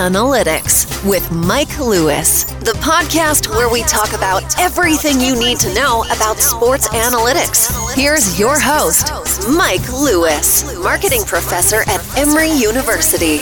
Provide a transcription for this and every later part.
Fanalytics with Mike Lewis, the podcast where we talk about everything you need to know about sports analytics. Here's your host, Mike Lewis, marketing professor at Emory University.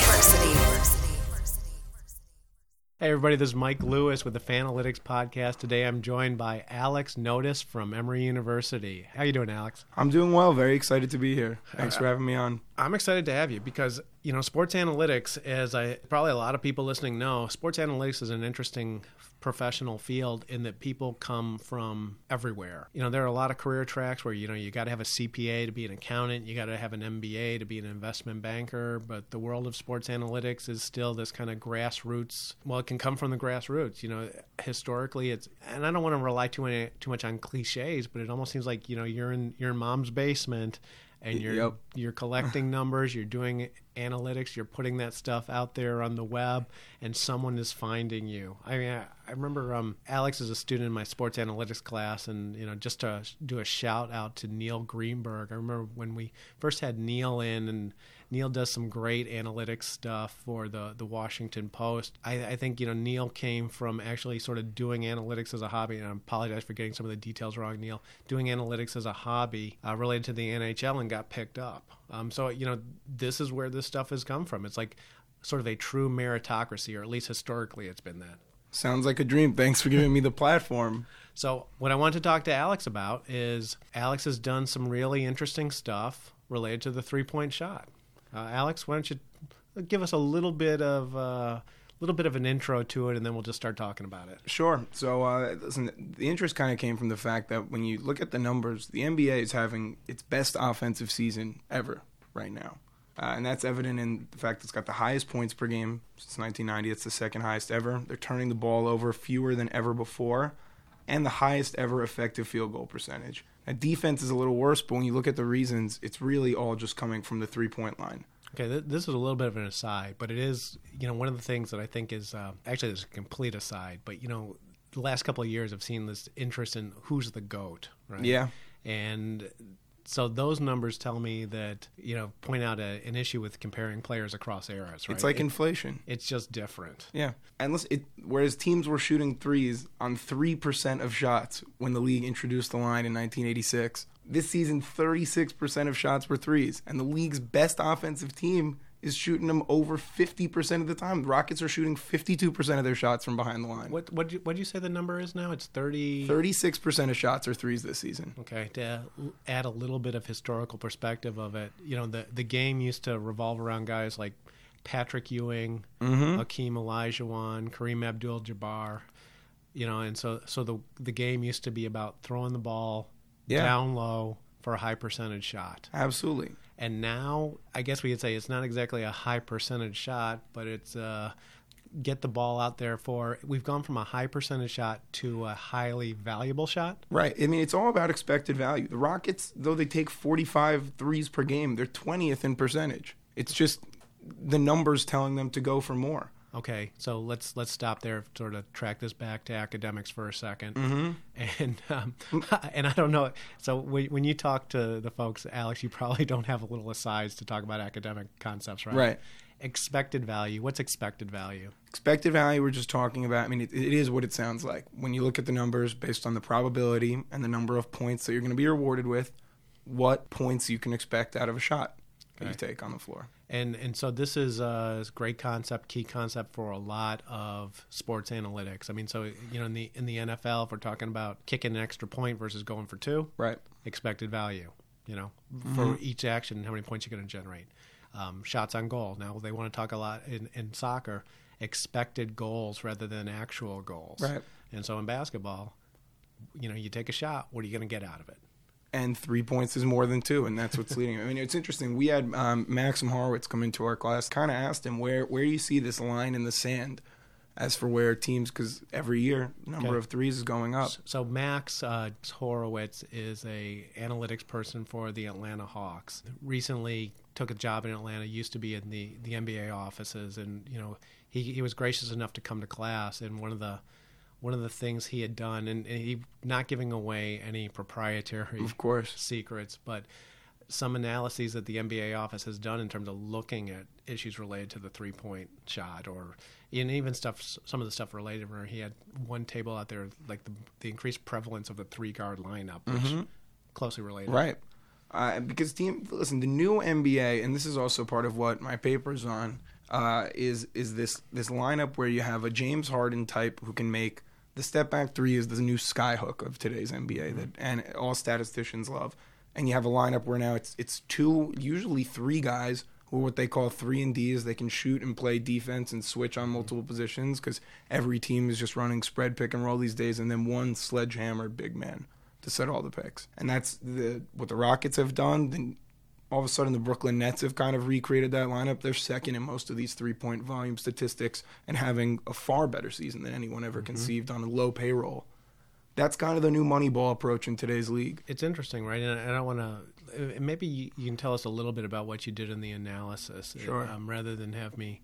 Hey everybody, this is Mike Lewis with the Fanalytics podcast. Today I'm joined by Alex Notis from Emory University. How you doing, Alex? I'm doing well. Very excited to be here. Thanks uh, for having me on. I'm excited to have you because, you know, sports analytics, as I probably a lot of people listening know, sports analytics is an interesting professional field in that people come from everywhere. You know, there are a lot of career tracks where, you know, you got to have a CPA to be an accountant, you got to have an MBA to be an investment banker, but the world of sports analytics is still this kind of grassroots. Well, it can come from the grassroots. You know, historically it's and I don't want to rely too many, too much on clichés, but it almost seems like, you know, you're in you're mom's basement and you're Yep. you're collecting numbers, you're doing analytics, you're putting that stuff out there on the web, and someone is finding you. I mean, I, I remember um, Alex is a student in my sports analytics class, and you know, just to do a shout out to Neil Greenberg. I remember when we first had Neil in, and Neil does some great analytics stuff for the the Washington Post. I, I think you know Neil came from actually sort of doing analytics as a hobby, and I apologize for getting some of the details wrong, Neil. Doing analytics as a hobby uh, related to the NHL and got picked up. Um, so you know this is where this stuff has come from. It's like sort of a true meritocracy, or at least historically, it's been that. Sounds like a dream. Thanks for giving me the platform. So, what I want to talk to Alex about is Alex has done some really interesting stuff related to the three point shot. Uh, Alex, why don't you give us a little bit of a uh, little bit of an intro to it, and then we'll just start talking about it. Sure. So, uh, listen, the interest kind of came from the fact that when you look at the numbers, the NBA is having its best offensive season ever right now. Uh, and that's evident in the fact it's got the highest points per game since 1990. It's the second highest ever. They're turning the ball over fewer than ever before, and the highest ever effective field goal percentage. Now, defense is a little worse, but when you look at the reasons, it's really all just coming from the three point line. Okay, th- this is a little bit of an aside, but it is, you know, one of the things that I think is uh, actually it's a complete aside, but you know, the last couple of years I've seen this interest in who's the goat, right? Yeah. and so those numbers tell me that you know point out a, an issue with comparing players across eras. Right? It's like It- inflation. it's just different. Yeah, and listen, it, whereas teams were shooting threes on three percent of shots when the league introduced the line in 1986, this season 36 percent of shots were threes, and the league's best offensive team is shooting them over 50 percent of the time. The Rockets are shooting 52 percent of their shots from behind the line. What what what do you say the number is now? It's thirty. 36 percent of shots are threes this season. Okay, to add a little bit of historical perspective of it, you know, the the game used to revolve around guys like Patrick Ewing, Mm-hmm. Hakeem Olajuwon, Kareem Abdul-Jabbar, you know, and so so the the game used to be about throwing the ball Yeah. down low for a high percentage shot. Absolutely. And now, I guess we could say it's not exactly a high percentage shot, but it's uh, get the ball out there for. We've gone from a high percentage shot to a highly valuable shot. Right. I mean, it's all about expected value. The Rockets, though they take 45 threes per game, they're 20th in percentage. It's just the numbers telling them to go for more. Okay, so let's let's stop there. Sort of track this back to academics for a 2nd Mm-hmm. and um, and I don't know. So when, when you talk to the folks, Alex, you probably don't have a little asides to talk about academic concepts, right? Right. Expected value. What's expected value? Expected value, we're just talking about. I mean, it, it is what it sounds like. When you look at the numbers based on the probability and the number of points that you're going to be rewarded with, what points you can expect out of a shot that you take on the floor. And and so this is a great concept, key concept for a lot of sports analytics. I mean, so you know, in the in the NFL, if we're talking about kicking an extra point versus going for two, Right. expected value. You know, for each action, how many points you're going to generate. Um, shots on goal. Now they want to talk a lot in, in soccer, expected goals rather than actual goals. Right. And so in basketball, you know, you take a shot. What are you going to get out of it? And three points is more than two, and that's what's leading. I mean, it's interesting. We had um, Maxim Horowitz come into our class. Kind of asked him where where do you see this line in the sand, as for where teams because every year number Okay. of threes is going up. So Max uh, Horowitz is a analytics person for the Atlanta Hawks. Recently took a job in Atlanta. Used to be in the, the NBA offices, and you know he he was gracious enough to come to class. And one of the one of the things he had done, and, and he not giving away any proprietary Of course. secrets, but some analyses that the NBA office has done in terms of looking at issues related to the three point shot or and even stuff some of the stuff related where he had one table out there like the, the increased prevalence of the three guard lineup which mm-hmm. closely related right uh, because team listen the new nba and this is also part of what my paper's on uh, is is this this lineup where you have a james harden type who can make the step back three is the new skyhook of today's nba mm-hmm. that and all statisticians love and you have a lineup where now it's it's two usually three guys who are what they call three and D's. They can shoot and play defense and switch on multiple positions because every team is just running spread pick and roll these days, and then one sledgehammer big man to set all the picks. And that's the what the Rockets have done. All of a sudden the Brooklyn Nets have kind of recreated that lineup. They're second in most of these three point volume statistics and having a far better season than anyone ever mm-hmm. conceived on a low payroll. That's kind of the new money ball approach in today's league. It's interesting, right? And I don't want to maybe you, can tell us a little bit about what you did in the analysis, uh, sure. um, rather than have me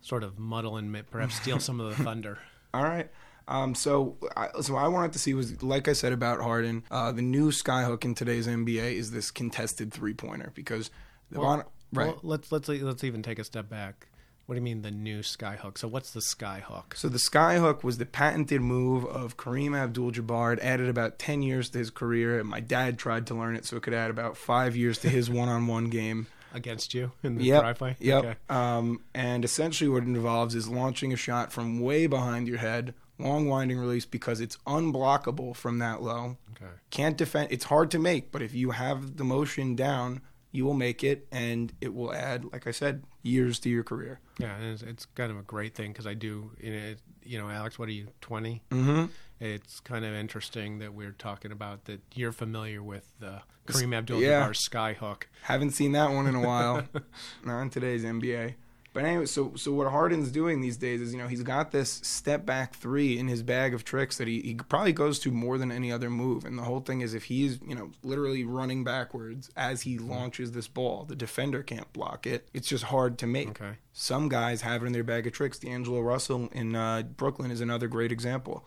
sort of muddle and perhaps steal some of the thunder. All right. Um, so, I, so I wanted to see was, like I said about Harden, uh, the new skyhook in today's NBA is this contested three pointer because the well, right. Well, let's let's let's even take a step back. What do you mean the new skyhook? So what's the skyhook? So the skyhook was the patented move of Kareem Abdul-Jabbar. It added about ten years to his career. And my dad tried to learn it, so it could add about five years to his one-on-one game against you in the yep, driveway. Yep. Okay. Um, and essentially, what it involves is launching a shot from way behind your head, long winding release because it's unblockable from that low. Okay. Can't defend. It's hard to make, but if you have the motion down, you will make it, and it will add, like I said, years to your career. Yeah, and it's, it's kind of a great thing because I do, you know, Alex, what are you, 20? Mm-hmm. It's kind of interesting that we're talking about that you're familiar with the Kareem Abdul-Jabbar yeah. skyhook. Haven't seen that one in a while. Not in today's NBA. But anyway, so so what Harden's doing these days is, you know, he's got this step back three in his bag of tricks that he, he probably goes to more than any other move. And the whole thing is if he's, you know, literally running backwards as he launches this ball, the defender can't block it. It's just hard to make. Okay. Some guys have it in their bag of tricks. D'Angelo Russell in uh, Brooklyn is another great example.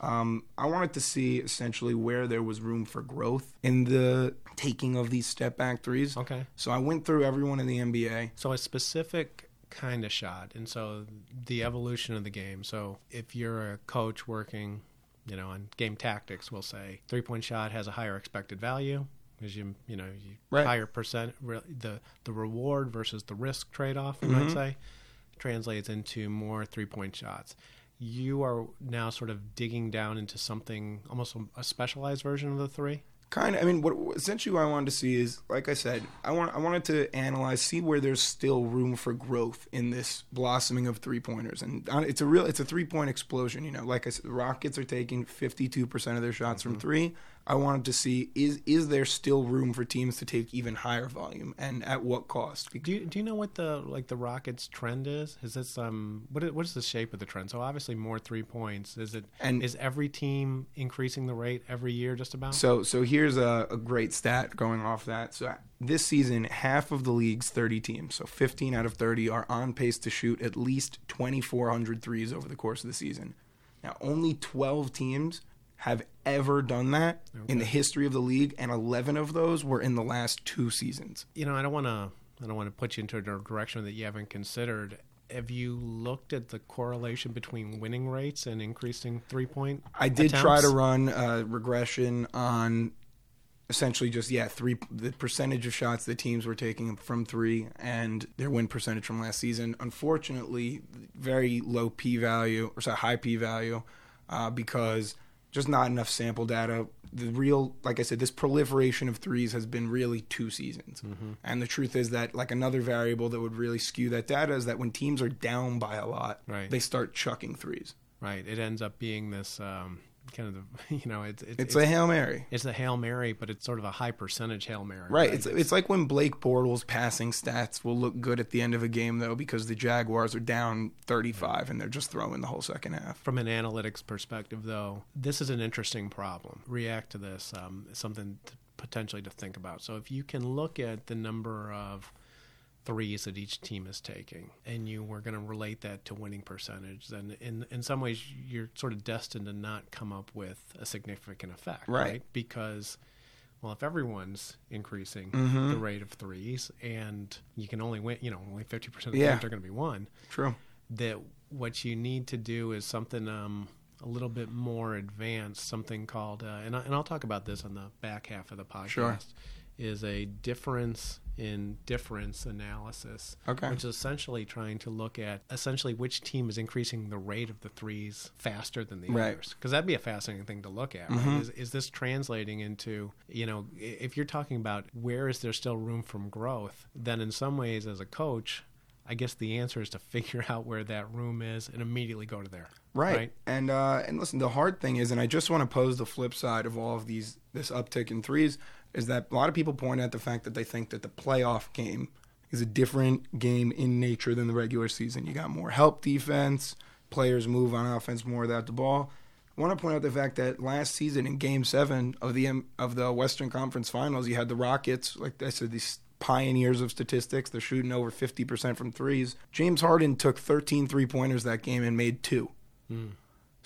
Um, I wanted to see essentially where there was room for growth in the taking of these step back threes. Okay. So I went through everyone in the NBA. So a specific kind of shot. And so the evolution of the game. So if you're a coach working, you know, on game tactics, we'll say three point shot has a higher expected value because you you know you right. higher percent the the reward versus the risk trade off. You mm-hmm. might say translates into more three point shots. You are now sort of digging down into something almost a specialized version of the three kind of i mean what essentially what i wanted to see is like i said i want i wanted to analyze see where there's still room for growth in this blossoming of three pointers and it's a real it's a three point explosion you know like i said the rockets are taking 52% of their shots mm-hmm. from three I wanted to see is is there still room for teams to take even higher volume and at what cost? Do you, do you know what the like the Rockets trend is? Is this um what is, what is the shape of the trend? So obviously more three points. Is it and is every team increasing the rate every year just about? So so here's a, a great stat going off that. So this season, half of the league's 30 teams, so 15 out of 30, are on pace to shoot at least 2,400 threes over the course of the season. Now, only 12 teams have ever done that okay. in the history of the league, and 11 of those were in the last two seasons. You know, I don't want to. I don't want to put you into a direction that you haven't considered. Have you looked at the correlation between winning rates and increasing three point? I did attempts? try to run a regression on essentially just yeah three the percentage of shots the teams were taking from three and their win percentage from last season. Unfortunately, very low p value or sorry high p value uh, because just not enough sample data. The real, like I said, this proliferation of threes has been really two seasons. Mm-hmm. And the truth is that, like, another variable that would really skew that data is that when teams are down by a lot, right. they start chucking threes. Right. It ends up being this um, kind of the you know it's it's, it's a hail mary. It's a hail mary, but it's sort of a high percentage hail mary. Right. right? It's, it's, it's like when Blake Bortles passing stats will look good at the end of a game though because the Jaguars are down 35 and they're just throwing the whole second half. From an analytics perspective, though, this is an interesting problem. React to this, um, something to potentially to think about. So if you can look at the number of threes that each team is taking, and you were going to relate that to winning percentage, then in in some ways you're sort of destined to not come up with a significant effect, right? right? Because well, if everyone's increasing Mm-hmm. the rate of threes and you can only win, you know, only 50% of the Yeah. games are going to be won, True. that what you need to do is something um, a little bit more advanced, something called, uh, and, I, and I'll talk about this on the back half of the podcast, Sure. is a difference in difference analysis, Okay. which is essentially trying to look at essentially which team is increasing the rate of the threes faster than the Right. others. Because that'd be a fascinating thing to look at. Right? Is, is this translating into, you know, if you're talking about where is there still room from growth, then in some ways as a coach, I guess the answer is to figure out where that room is and immediately go to there. Right. And uh, and listen, the hard thing is, and I just want to pose the flip side of all of these this uptick in threes is that a lot of people point out the fact that they think that the playoff game is a different game in nature than the regular season. You got more help defense, players move on offense more without the ball. I want to point out the fact that last season in Game Seven of the of the Western Conference Finals, you had the Rockets, like I said, these pioneers of statistics. They're shooting over 50% from threes. James Harden took 13 three pointers that game and made two. Hmm.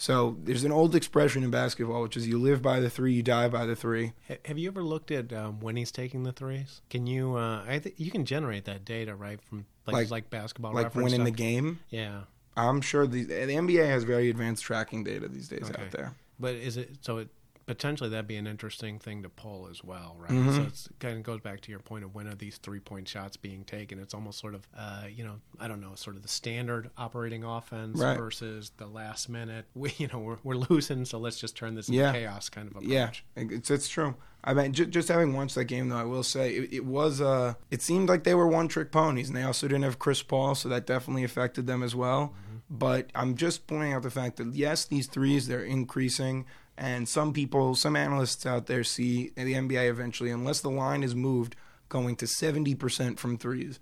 So there's an old expression in basketball, which is you live by the three, you die by the three. Have you ever looked at um, when he's taking the threes? Can you? Uh, I think you can generate that data right from places like, Like- basketball. Like winning the game. Yeah, I'm sure the, the NBA has very advanced tracking data these days Okay. out there. but is it so? It potentially that'd be an interesting thing to pull as well, right? Mm-hmm. So it's kind of goes back to your point of when are these three point shots being taken? It's almost sort of, uh, you know, I don't know, sort of the standard operating offense Right. versus the last minute. We, you know, we're, we're losing, so let's just turn this into Yeah. chaos kind of approach. Yeah, it's it's true. I mean, just, just having watched that game, though, I will say it, it was. Uh, it seemed like they were one trick ponies, and they also didn't have Chris Paul, so that definitely affected them as well. But I'm just pointing out the fact that yes, these threes they're increasing, and some people, some analysts out there see the NBA eventually, unless the line is moved, going to 70% from threes.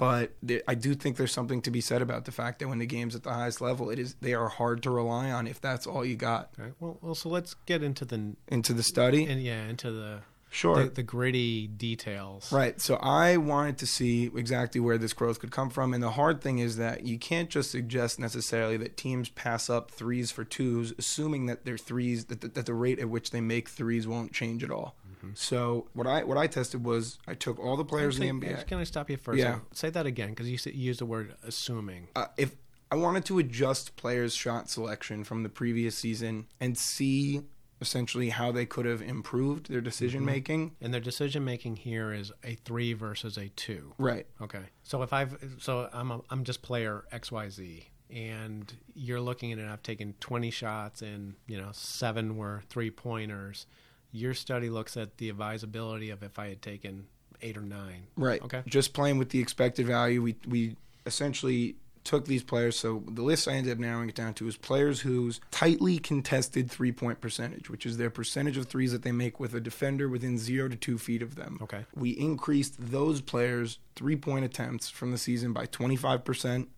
But there, I do think there's something to be said about the fact that when the game's at the highest level, it is they are hard to rely on if that's all you got. Well, well, so let's get into the Into the study, and yeah, into the sure. the, the gritty details. Right. So I wanted to see exactly where this growth could come from. And the hard thing is that you can't just suggest necessarily that teams pass up threes for twos, assuming that their threes that the, that the rate at which they make threes won't change at all. So what I what I tested was I took all the players Actually, in the NBA. Can I stop you first Yeah. second? Say that again because you, said- you used the word assuming. uh, if I wanted to adjust players' shot selection from the previous season and see essentially how they could have improved their decision mm-hmm. making. And their decision making here is a three versus a two. Right. Okay. So if I've so I'm a, I'm just player X Y Z, and you're looking at it. I've taken 20 shots, and you know seven were three pointers. Your study looks at the advisability of if I had taken eight or nine. Right. Okay. Just playing with the expected value, we we essentially took these players. So the list I ended up narrowing it down to is players whose tightly contested three point percentage, which is their percentage of threes that they make with a defender within zero to two feet of them. Okay. We increased those players' three point attempts from the season by twenty five percent.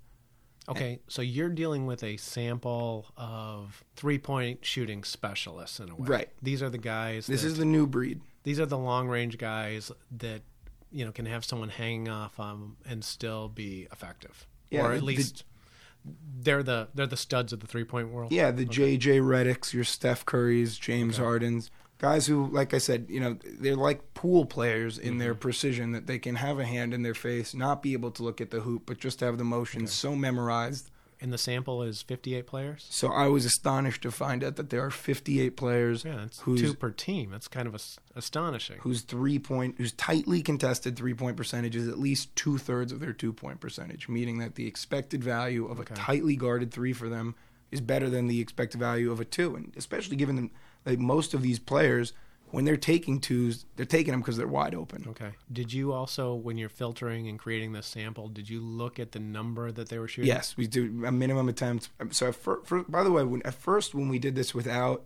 Okay, so you're dealing with a sample of three-point shooting specialists in a way. Right. These are the guys. This that- is the new breed. these are the long-range guys that you know can have someone hanging off on 'em and still be effective, Yeah, or the- at least they're the they're the studs of the three-point world. Yeah, the JJ Redicks, your Steph Currys, James Hardens, guys who, like I said, you know, they're like pool players in their mm-hmm. precision that they can have a hand in their face, not be able to look at the hoop, but just have the motion so memorized. And the sample is 58 players. So I was astonished to find out that there are 58 players Yeah, whose two per team. That's kind of as- astonishing. whose three point, whose tightly contested three point percentage is at least two thirds of their two point percentage, meaning that the expected value of Okay. a tightly guarded three for them is better than the expected value of a two, and especially given them like most of these players when they're taking twos, they're taking them because they're wide open. Okay. Did you also, when you're filtering and creating this sample, did you look at the number that they were shooting? Yes, we do a minimum attempt. So, at fir- for, by the way, when, at first when we did this without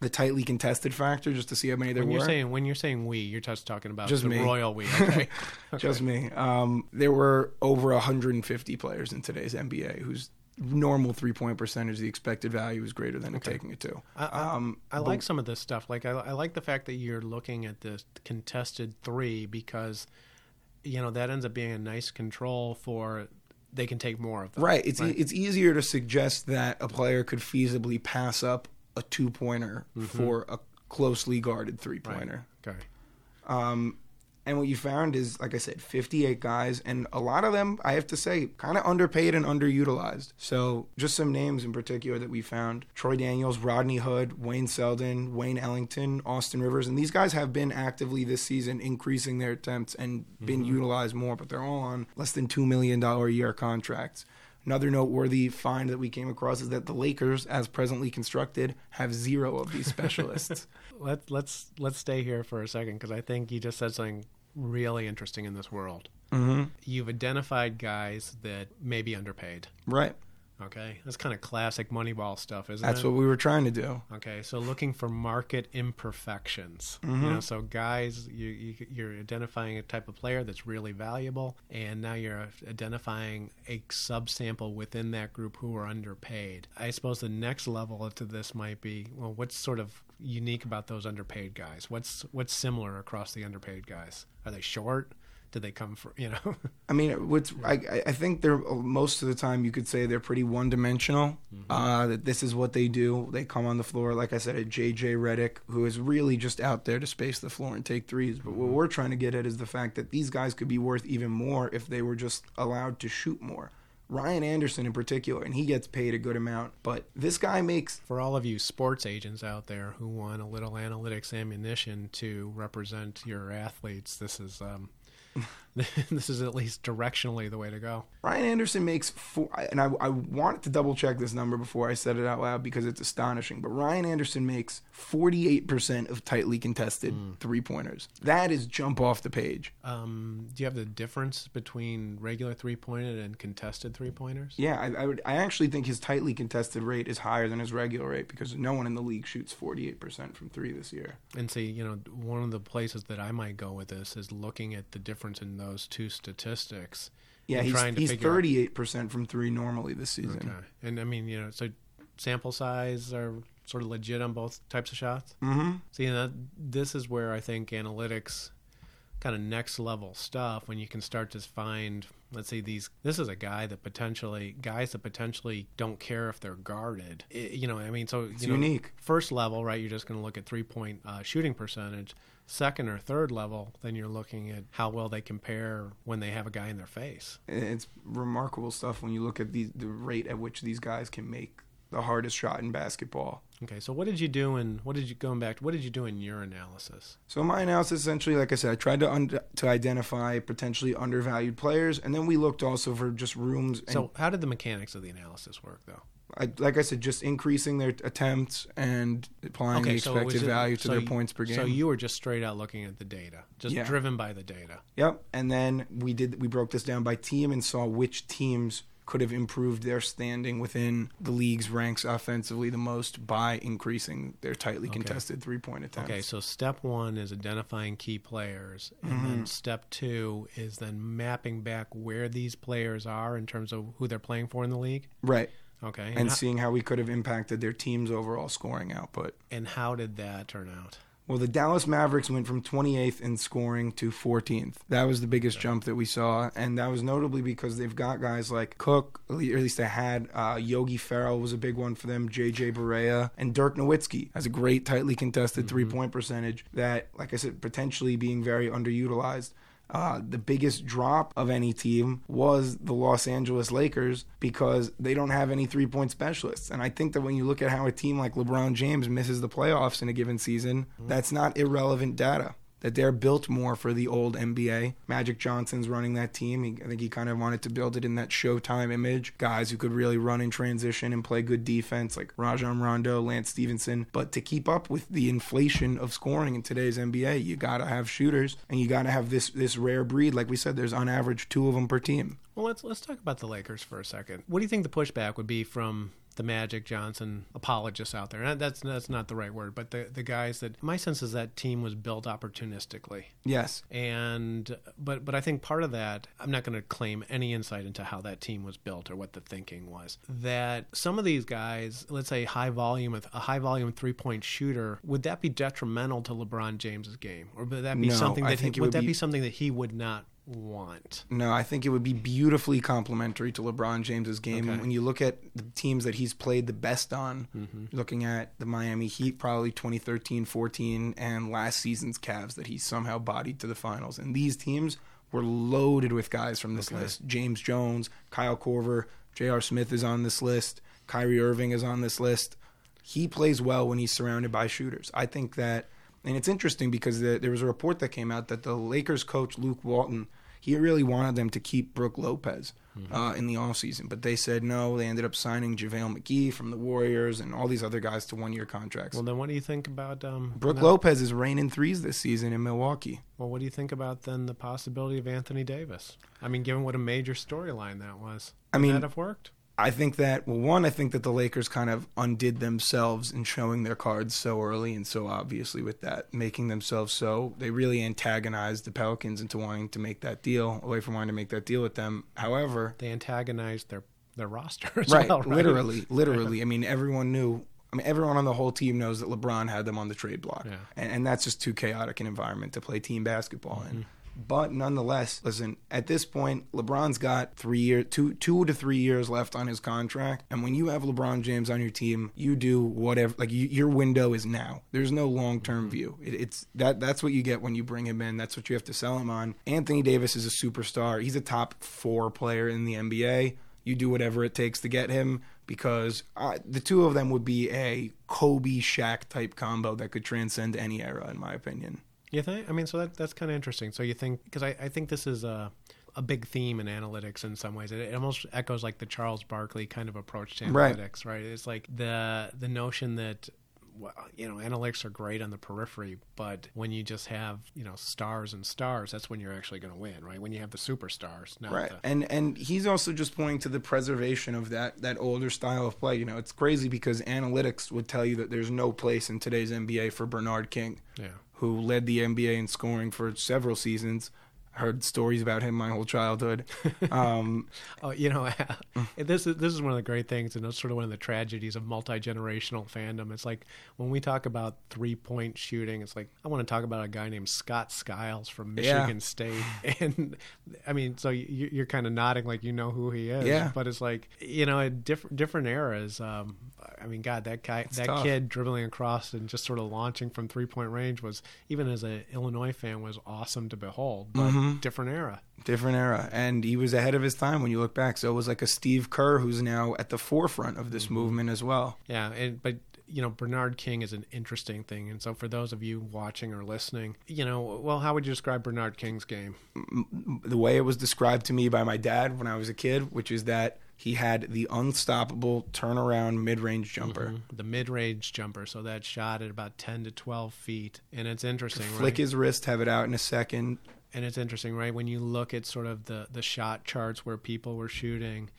the tightly contested factor, just to see how many there When were, you're saying when you're saying we, you're just talking about Just the me. royal we. Okay. just me. Um, there were over 150 players in today's NBA whose normal three point percentage, the expected value is greater than taking a two. I, I, Um, I but- like some of this stuff. Like I, I like the fact that you're looking at this contested three because, you know, that ends up being a nice control for they can take more of them. Right. It's Right. it's easier to suggest that a player could feasibly pass up a two pointer Mm-hmm. for a closely guarded three Right. pointer. Okay. Um, and what you found is, like I said, 58 guys, and a lot of them, I have to say, kind of underpaid and underutilized. So, just some names in particular that we found Troy Daniels, Rodney Hood, Wayne Selden, Wayne Ellington, Austin Rivers, and these guys have been actively this season increasing their attempts and been mm-hmm. utilized more, but they're all on less than $2 million a year contracts. Another noteworthy find that we came across is that the Lakers, as presently constructed, have zero of these specialists. let's let's let's stay here for a second because I think you just said something really interesting in this world. mm-hmm. You've identified guys that may be underpaid. Right. Okay, that's kind of classic Moneyball stuff, isn't That's it? That's what we were trying to do. Okay, so looking for market imperfections. Mm-hmm. You know, so guys, you, you you're identifying a type of player that's really valuable, and now you're identifying a subsample within that group who are underpaid. I suppose the next level to this might be, well, what's sort of unique about those underpaid guys? What's what's similar across the underpaid guys? Are they short? Did they come for you know? I mean, what's I, I- I think they're most of the time you could say they're pretty one dimensional. Uh, that this is what they do. They come on the floor, like I said, a JJ Redick, who is really just out there to space the floor and take threes. But what we're trying to get at is the fact that these guys could be worth even more if they were just allowed to shoot more. Ryan Anderson in particular, and he gets paid a good amount, but this guy makes for all of you sports agents out there who want a little analytics ammunition to represent your athletes, this is um, this is at least directionally the way to go. Ryan Anderson makes four, and I, I wanted to double check this number before I said it out loud because it's astonishing. But Ryan Anderson makes 48% of tightly contested three pointers. That is jump off the page. Um, do you have the difference between regular three pointed and contested three pointers? Yeah, I, I would. I actually think his tightly contested rate is higher than his regular rate because no one in the league shoots 48% from three this year. And see, you know, one of the places that I might go with this is looking at the difference in those two statistics. Yeah, he's, he's 38% from three normally this season. Okay. And I mean, you know, so sample size are sort of legit on both types of shots. Mm-hmm. See, that this is where I think analytics, kind of next level stuff, when you can start to find, let's say these. This is a guy that potentially guys that potentially don't care if they're guarded. I- you know, I mean, so It's you know, unique. First level, right? You're just going to look at three point uh, shooting percentage. Second or third level, then you're looking at how well they compare when they have a guy in their face. It's remarkable stuff when you look at the the rate at which these guys can make the hardest shot in basketball. Okay, so what did you do in what did you going back? What did you do in your analysis? So my analysis essentially, like I said, I tried to un- to identify potentially undervalued players, and then we looked also for just rooms. And So, how did the mechanics of the analysis work, though? I, like I said, just increasing their attempts and applying the so it expected value to so their you- points per game. So you were just straight out looking at the data, just Yeah. driven by the data. Yep. And then we did we broke this down by team and saw which teams could have improved their standing within the league's ranks offensively the most by increasing their tightly contested three point attempts. Okay, so step one is identifying key players, and Mm-hmm. then step two is then mapping back where these players are in terms of who they're playing for in the league. Right. Okay, And ho- seeing how we could have impacted their team's overall scoring output. and how did that turn out? Well, the Dallas Mavericks went from 28th in scoring to 14th. That was the biggest jump that we saw, and that was notably because they've got guys like Cook, or at least they had. Uh, Yogi Ferrell was a big one for them. J.J. Barea and Dirk Nowitzki has a great tightly contested three point percentage. That, like I said, potentially being very underutilized. Uh, the biggest drop of any team was the Los Angeles Lakers because they don't have any three point specialists. And I think that when you look at how a team like LeBron James misses the playoffs in a given season, that's not irrelevant data. That they're built more for the old NBA. Magic Johnson's running that team. He, I think he kind of wanted to build it in that Showtime image. Guys who could really run in transition and play good defense, like Rajon Rondo, Lance Stephenson. But to keep up with the inflation of scoring in today's NBA, you got to have shooters, and you got to have this this rare breed. Like we said, there's on average two of them per team. Well, let's let's talk about the Lakers for a second. What do you think the pushback would be from the Magic Johnson apologists out there? And that's that's not the right word, but the the guys that my sense is that team was built opportunistically. Yes. And but but I think part of that I'm not going to claim any insight into how that team was built or what the thinking was. That some of these guys, let's say high volume a high volume three point shooter, would that be detrimental to LeBron James's game, or would that be No, something that he, would would that be- be something that he would not want? No, I think it would be beautifully complementary to LeBron James's game. Okay. When you look at the teams that he's played the best on, Mm-hmm. looking at the Miami Heat, probably 2013 14, and last season's Cavs that he somehow bodied to the finals. And these teams were loaded with guys from this Okay. list James Jones, Kyle Korver, J.R. Smith is on this list, Kyrie Irving is on this list. He plays well when he's surrounded by shooters. I think that, and it's interesting because the, there was a report that came out that the Lakers coach, Luke Walton, he really wanted them to keep Brook Lopez uh, in the offseason, but they said no. They ended up signing JaVale McGee from the Warriors and all these other guys to one year contracts. Well, then what do you think about um, Brook no- Lopez is raining threes this season in Milwaukee. Well, what do you think about then the possibility of Anthony Davis? I mean, given what a major storyline that was, I mean- that have worked? I think that well, one, I think that the Lakers kind of undid themselves in showing their cards so early and so obviously with that, making themselves so they really antagonized the Pelicans into wanting to make that deal, away from wanting to make that deal with them. However, They antagonized their their roster as right, well, right? literally, literally. I mean, everyone knew. I mean, everyone on the whole team knows that LeBron had them on the trade block, Yeah. and, and that's just too chaotic an environment to play team basketball Mm-hmm. in. But nonetheless, listen. At this point, LeBron's got three year, two, two to three years left on his contract, and when you have LeBron James on your team, you do whatever. Like you, your window is now. There's no long term view. It, it's that. That's what you get when you bring him in. That's what you have to sell him on. Anthony Davis is a superstar. He's a top four player in the NBA. You do whatever it takes to get him because uh, the two of them would be a Kobe Shaq type combo that could transcend any era, in my opinion. You think? I mean, so that that's kind of interesting. So you think because I, I think this is a a big theme in analytics in some ways. It, it almost echoes like the Charles Barkley kind of approach to Right. analytics, right? It's like the the notion that well, you know analytics are great on the periphery, but when you just have you know stars and stars, that's when you're actually going to win, right? When you have the superstars, not Right. the, And and he's also just pointing to the preservation of that that older style of play. You know, it's crazy because analytics would tell you that there's no place in today's NBA for Bernard King, yeah. Who led the NBA in scoring for several seasons. Heard stories about him my whole childhood. Um, Oh, you know, this is this is one of the great things, and it's sort of one of the tragedies of multi generational fandom. It's like when we talk about three point shooting, it's like I want to talk about a guy named Scott Skiles from Yeah. Michigan State, and I mean, so you, you're kind of nodding like you know who he is, Yeah. But it's like you know, different different eras. Um, I mean, God, that guy, that tough. kid dribbling across and just sort of launching from three point range was even as an Illinois fan was awesome to behold, but Mm-hmm. Mm-hmm. different era. different era. And he was ahead of his time when you look back. So it was like a steve kerr who's now at the forefront of this mm-hmm. movement as well. Yeah, and but you know Bernard King is an interesting thing, and so for those of you watching or listening, you know, well, how would you describe Bernard King's game? the way it was described to me by my dad when i was a kid which is that he had the unstoppable turnaround mid-range jumper. Mm-hmm. The mid-range jumper, so that shot at about ten to twelve feet, and it's interesting, flick right? his wrist have it out in a second and it's interesting, right? When you look at sort of the the shot charts where people were shooting,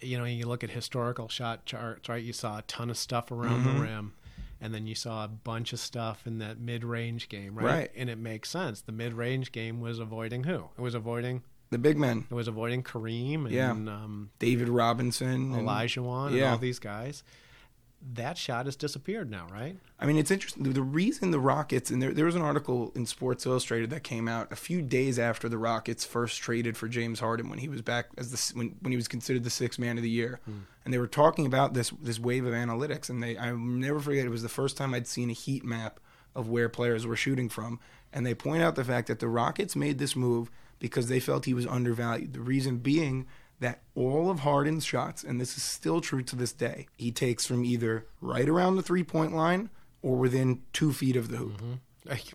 you know, you look at historical shot charts, right? You saw a ton of stuff around Mm-hmm. the rim. And then you saw a bunch of stuff in that mid-range game, right? Right. And it makes sense. The mid-range game was avoiding who? It was avoiding the big men It was avoiding Kareem and Yeah. um, david robinson Olajuwon and all these guys. That shot has disappeared now, right? I mean, it's interesting. The- reason the Rockets, and there, there was an article in Sports Illustrated that came out a few days after the Rockets first traded for James Harden when he was back as the when, when he was considered the sixth man of the year, hmm. and they were talking about this this wave of analytics, and they I never forget it was the first time I'd seen a heat map of where players were shooting from, and they point out the fact that the Rockets made this move because they felt he was undervalued. The reason being that all of Harden's shots, and this is still true to this day, he takes from either right around the three point line or within two feet of the hoop. Mm-hmm. Like,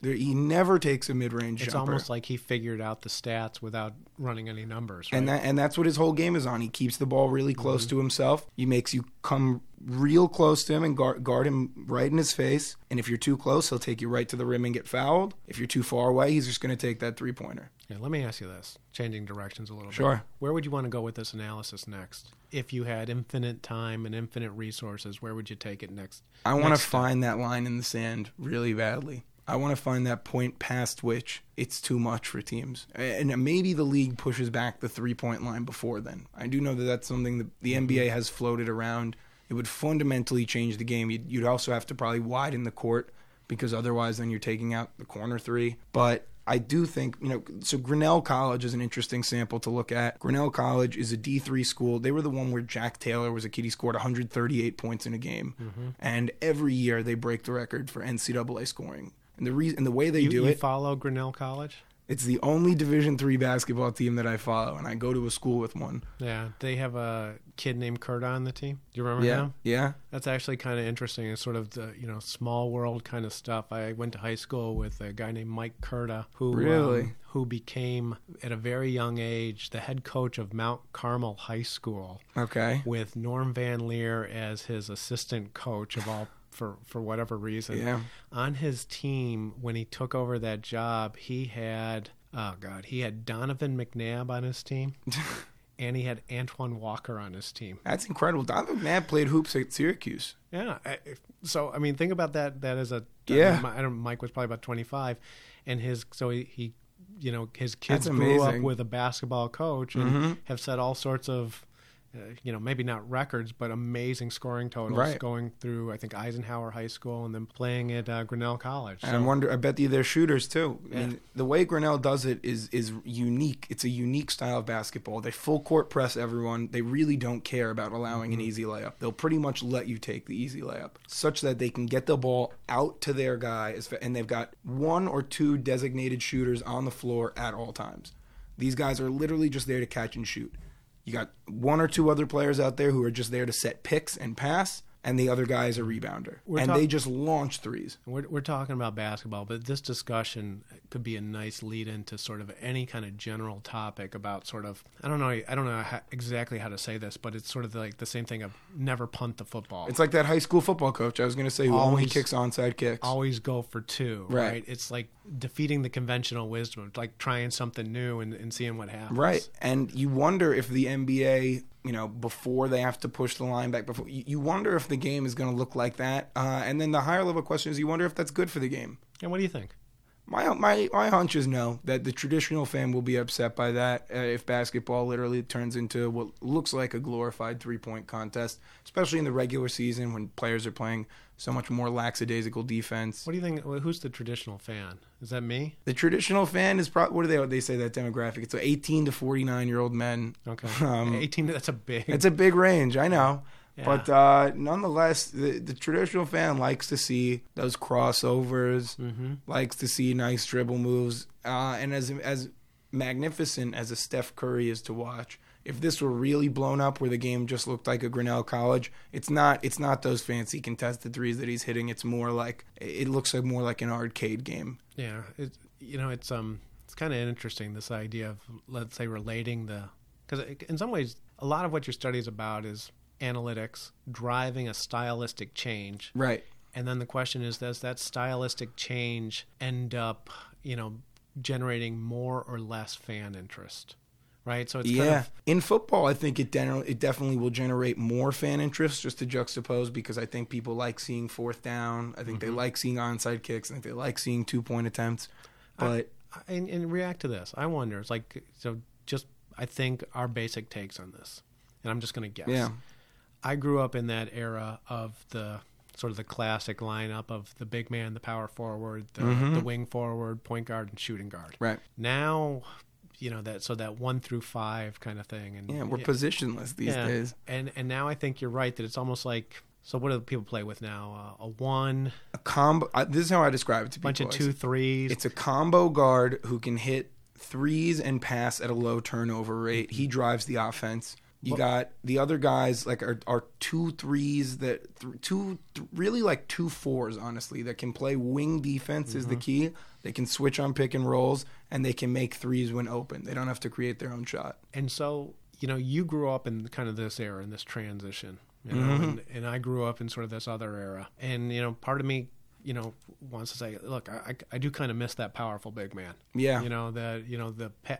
There, he never takes a mid range It's jumper. almost like he figured out the stats without running any numbers, right? and that and that's what his whole game is on. He keeps the ball really close mm-hmm. to himself. He makes you come real close to him and guard, guard him right in his face. And if you're too close, he'll take you right to the rim and get fouled. If you're too far away, he's just going to take that three pointer. yeah, let me ask you this, changing directions a little bit. Sure. Where would you want to go with this analysis next? If you had infinite time and infinite resources, where would you take it next? I want to find that line in the sand really badly. I want to find that point past which it's too much for teams. And maybe the league pushes back the three point line before then. I do know that that's something that the NBA has floated around. It would fundamentally change the game. You'd, you'd also have to probably widen the court because otherwise then you're taking out the corner three. But I do think, you know, so Grinnell College is an interesting sample to look at. Grinnell College is a D3 school. They were the one where Jack Taylor was a kid. He scored 138 points in a game. Mm-hmm. And every year they break the record for NCAA scoring. And the reason and the way they You, do you it, follow Grinnell College? it's the only Division three basketball team that I follow, and I go to a school with one. Yeah, they have a kid named Kurt on the team. Do you remember Yeah, him? yeah. That's actually kind of interesting. It's sort of the you know small world kind of stuff. I went to high school with a guy named Mike Curta, who Really? um, who became at a very young age the head coach of Mount Carmel High School, Okay. with Norm Van Lier as his assistant coach of all. For, for whatever reason, Yeah. on his team when he took over that job, he had oh god, he had Donovan McNabb on his team, and he had Antoine Walker on his team. That's incredible. Donovan McNabb played hoops at Syracuse. Yeah. So I mean, think about that. That is a Yeah. I don't. Mike was probably about twenty five, and his so he, he you know, his kids grew up with a basketball coach and Mm-hmm. have said all sorts of. Uh, you know, maybe not records, but amazing scoring totals Right. going through. I think Eisenhower High School and then playing at uh, Grinnell College. And I wonder. I bet you they're shooters too. I mean, the way Grinnell does it is is unique. It's a unique style of basketball. They full court press everyone. They really don't care about allowing Mm-hmm. an easy layup. They'll pretty much let you take the easy layup, such that they can get the ball out to their guy, as fa- and they've got one or two designated shooters on the floor at all times. These guys are literally just there to catch and shoot. You got one or two other players out there who are just there to set picks and pass, and the other guy is a rebounder, We're and talk- they just launch threes. We're, we're talking about basketball, but this discussion could be a nice lead into sort of any kind of general topic about sort of I don't know I don't know how, exactly how to say this, but it's sort of like the same thing of never punt the football. It's like that high school football coach I was going to say who only Always- kicks onside kicks. always go for two, Right. right? It's like defeating the conventional wisdom, like trying something new and, and seeing what happens. Right. And you wonder if the NBA, you know, before they have to push the line back, before you you wonder if the game is going to look like that. Uh, and then the higher level question is you wonder if that's good for the game. And what do you think? My my my hunch is no. That the traditional fan will be upset by that uh, if basketball literally turns into what looks like a glorified three point contest, especially in the regular season when players are playing so much more lackadaisical defense. What do you think? Who's the traditional fan? Is that me? The traditional fan is probably what do they they say that demographic? It's 18 to 49 year old men. Okay, Um, eighteen. That's a big. It's a big range, I know. Yeah. But uh, nonetheless, the, the traditional fan likes to see those crossovers, Mm-hmm. likes to see nice dribble moves, uh, and as as magnificent as a Steph Curry is to watch. If this were really blown up, where the game just looked like a Grinnell College, it's not. It's not those fancy contested threes that he's hitting. It's more like it looks like more like an arcade game. Yeah, it, you know, it's um, it's kind of interesting this idea of let's say relating the because in some ways a lot of what your study is about is analytics driving a stylistic change, Right. and then the question is does that stylistic change end up you know generating more or less fan interest, right? So it's yeah, kind of in football, I think it den- it definitely will generate more fan interest. Just to juxtapose, because I think people like seeing fourth down. I think they like seeing onside kicks. I think they like seeing two point attempts. But and, and react to this. I wonder. It's like so. Just I think our basic takes on this, and I'm just going to guess. Yeah. I grew up in that era of the sort of the classic lineup of the big man, the power forward, the, the wing forward, point guard, and shooting guard. Mm-hmm. right, Now, you know that so that one through five kind of thing, and yeah, we're positionless these yeah. days. And and now I think you're right that it's almost like so. What do people play with now? Uh, a one, A combo. Uh, this is how I describe it to bunch people. of two threes. It's a combo guard who can hit threes and pass at a low turnover rate. He drives the offense. You got the other guys like are, are two threes that th- two th- really like two fours honestly that can play wing defense is the mm-hmm. key. They can switch on pick and rolls and they can make threes when open. They don't have to create their own shot. and so you know you grew up in kind of this era in this transition you know mm-hmm. and, and i grew up in sort of this other era and you know part of me you know wants to say look i, I, I do kind of miss that powerful big man Yeah. you know the you know the pa-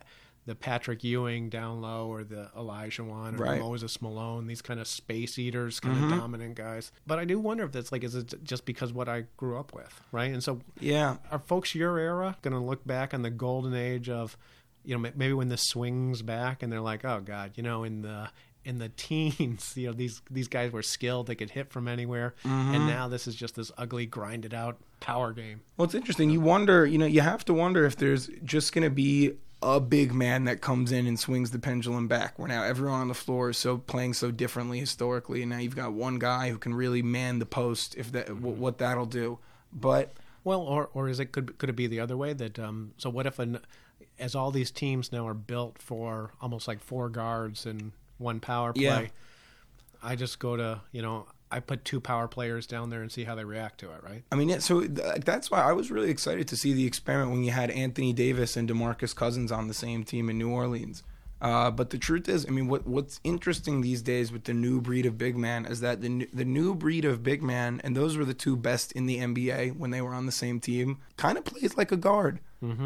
the Patrick Ewing down low, or the Olajuwon, or Right. Moses Malone, these kind of space eaters, kind of dominant guys. But I do wonder if that's like, is it just because what I grew up with, right? And so, Yeah. are folks your era going to look back on the golden age of, you know, maybe when this swings back and they're like, oh God, you know, in the in the teens, you know, these these guys were skilled; they could hit from anywhere, Mm-hmm. and now this is just this ugly, grinded out power game. Well, it's interesting. You wonder, you know, you have to wonder if there's just going to be a big man that comes in and swings the pendulum back. Where now everyone on the floor is so playing so differently historically, and now you've got one guy who can really man the post. If that, w- what that'll do, but Well, or or is it could could it be the other way that um so what if an as all these teams now are built for almost like four guards and one power play, Yeah. I just go to you know I put two power players down there and see how they react to it, right? I mean, yeah, so th- that's why I was really excited to see the experiment when you had Anthony Davis and DeMarcus Cousins on the same team in New Orleans. Uh, but the truth is, I mean, what what's interesting these days with the new breed of big man is that the new, the new breed of big man, and those were the two best in the NBA when they were on the same team, kind of plays like a guard.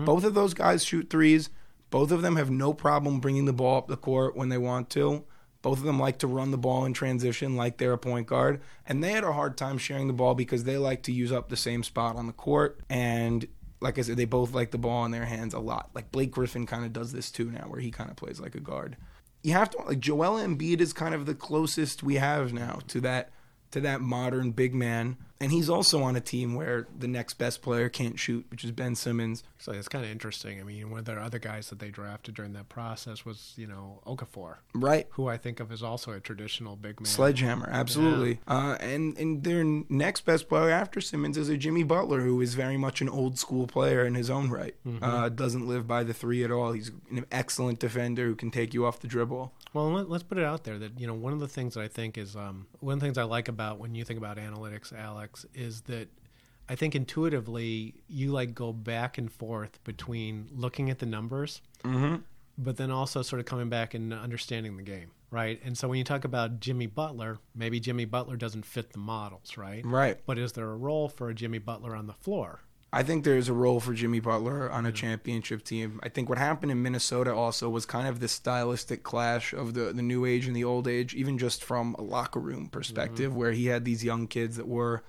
Both of those guys shoot threes. Both of them have no problem bringing the ball up the court when they want to. Both of them like to run the ball in transition like they're a point guard. And they had a hard time sharing the ball because they like to use up the same spot on the court. And like I said, they both like the ball in their hands a lot. Like Blake Griffin kind of does this too now, where he kind of plays like a guard. You have to like Joel Embiid is kind of the closest we have now to that to that modern big man. And he's also on a team where the next best player can't shoot, which is Ben Simmons. So it's kind of interesting. I mean, one of the other guys that they drafted during that process was you know Okafor, Right. who I think of as also a traditional big man. Sledgehammer, absolutely. Uh, and and their next best player after Simmons is a Jimmy Butler, who is very much an old school player in his own right. Uh, doesn't live by the three at all. He's an excellent defender who can take you off the dribble. Well, let, let's put it out there that you know one of the things that I think is um, one of the things I like about when you think about analytics, Alex, is that I think intuitively you like go back and forth between looking at the numbers, mm-hmm. but then also sort of coming back and understanding the game, right? And so when you talk about Jimmy Butler, maybe Jimmy Butler doesn't fit the models, right? Right. But is there a role for a Jimmy Butler on the floor? I think there's a role for Jimmy Butler on a championship team. I think what happened in Minnesota also was kind of this stylistic clash of the, the new age and the old age, even just from a locker room perspective, mm-hmm. where he had these young kids that were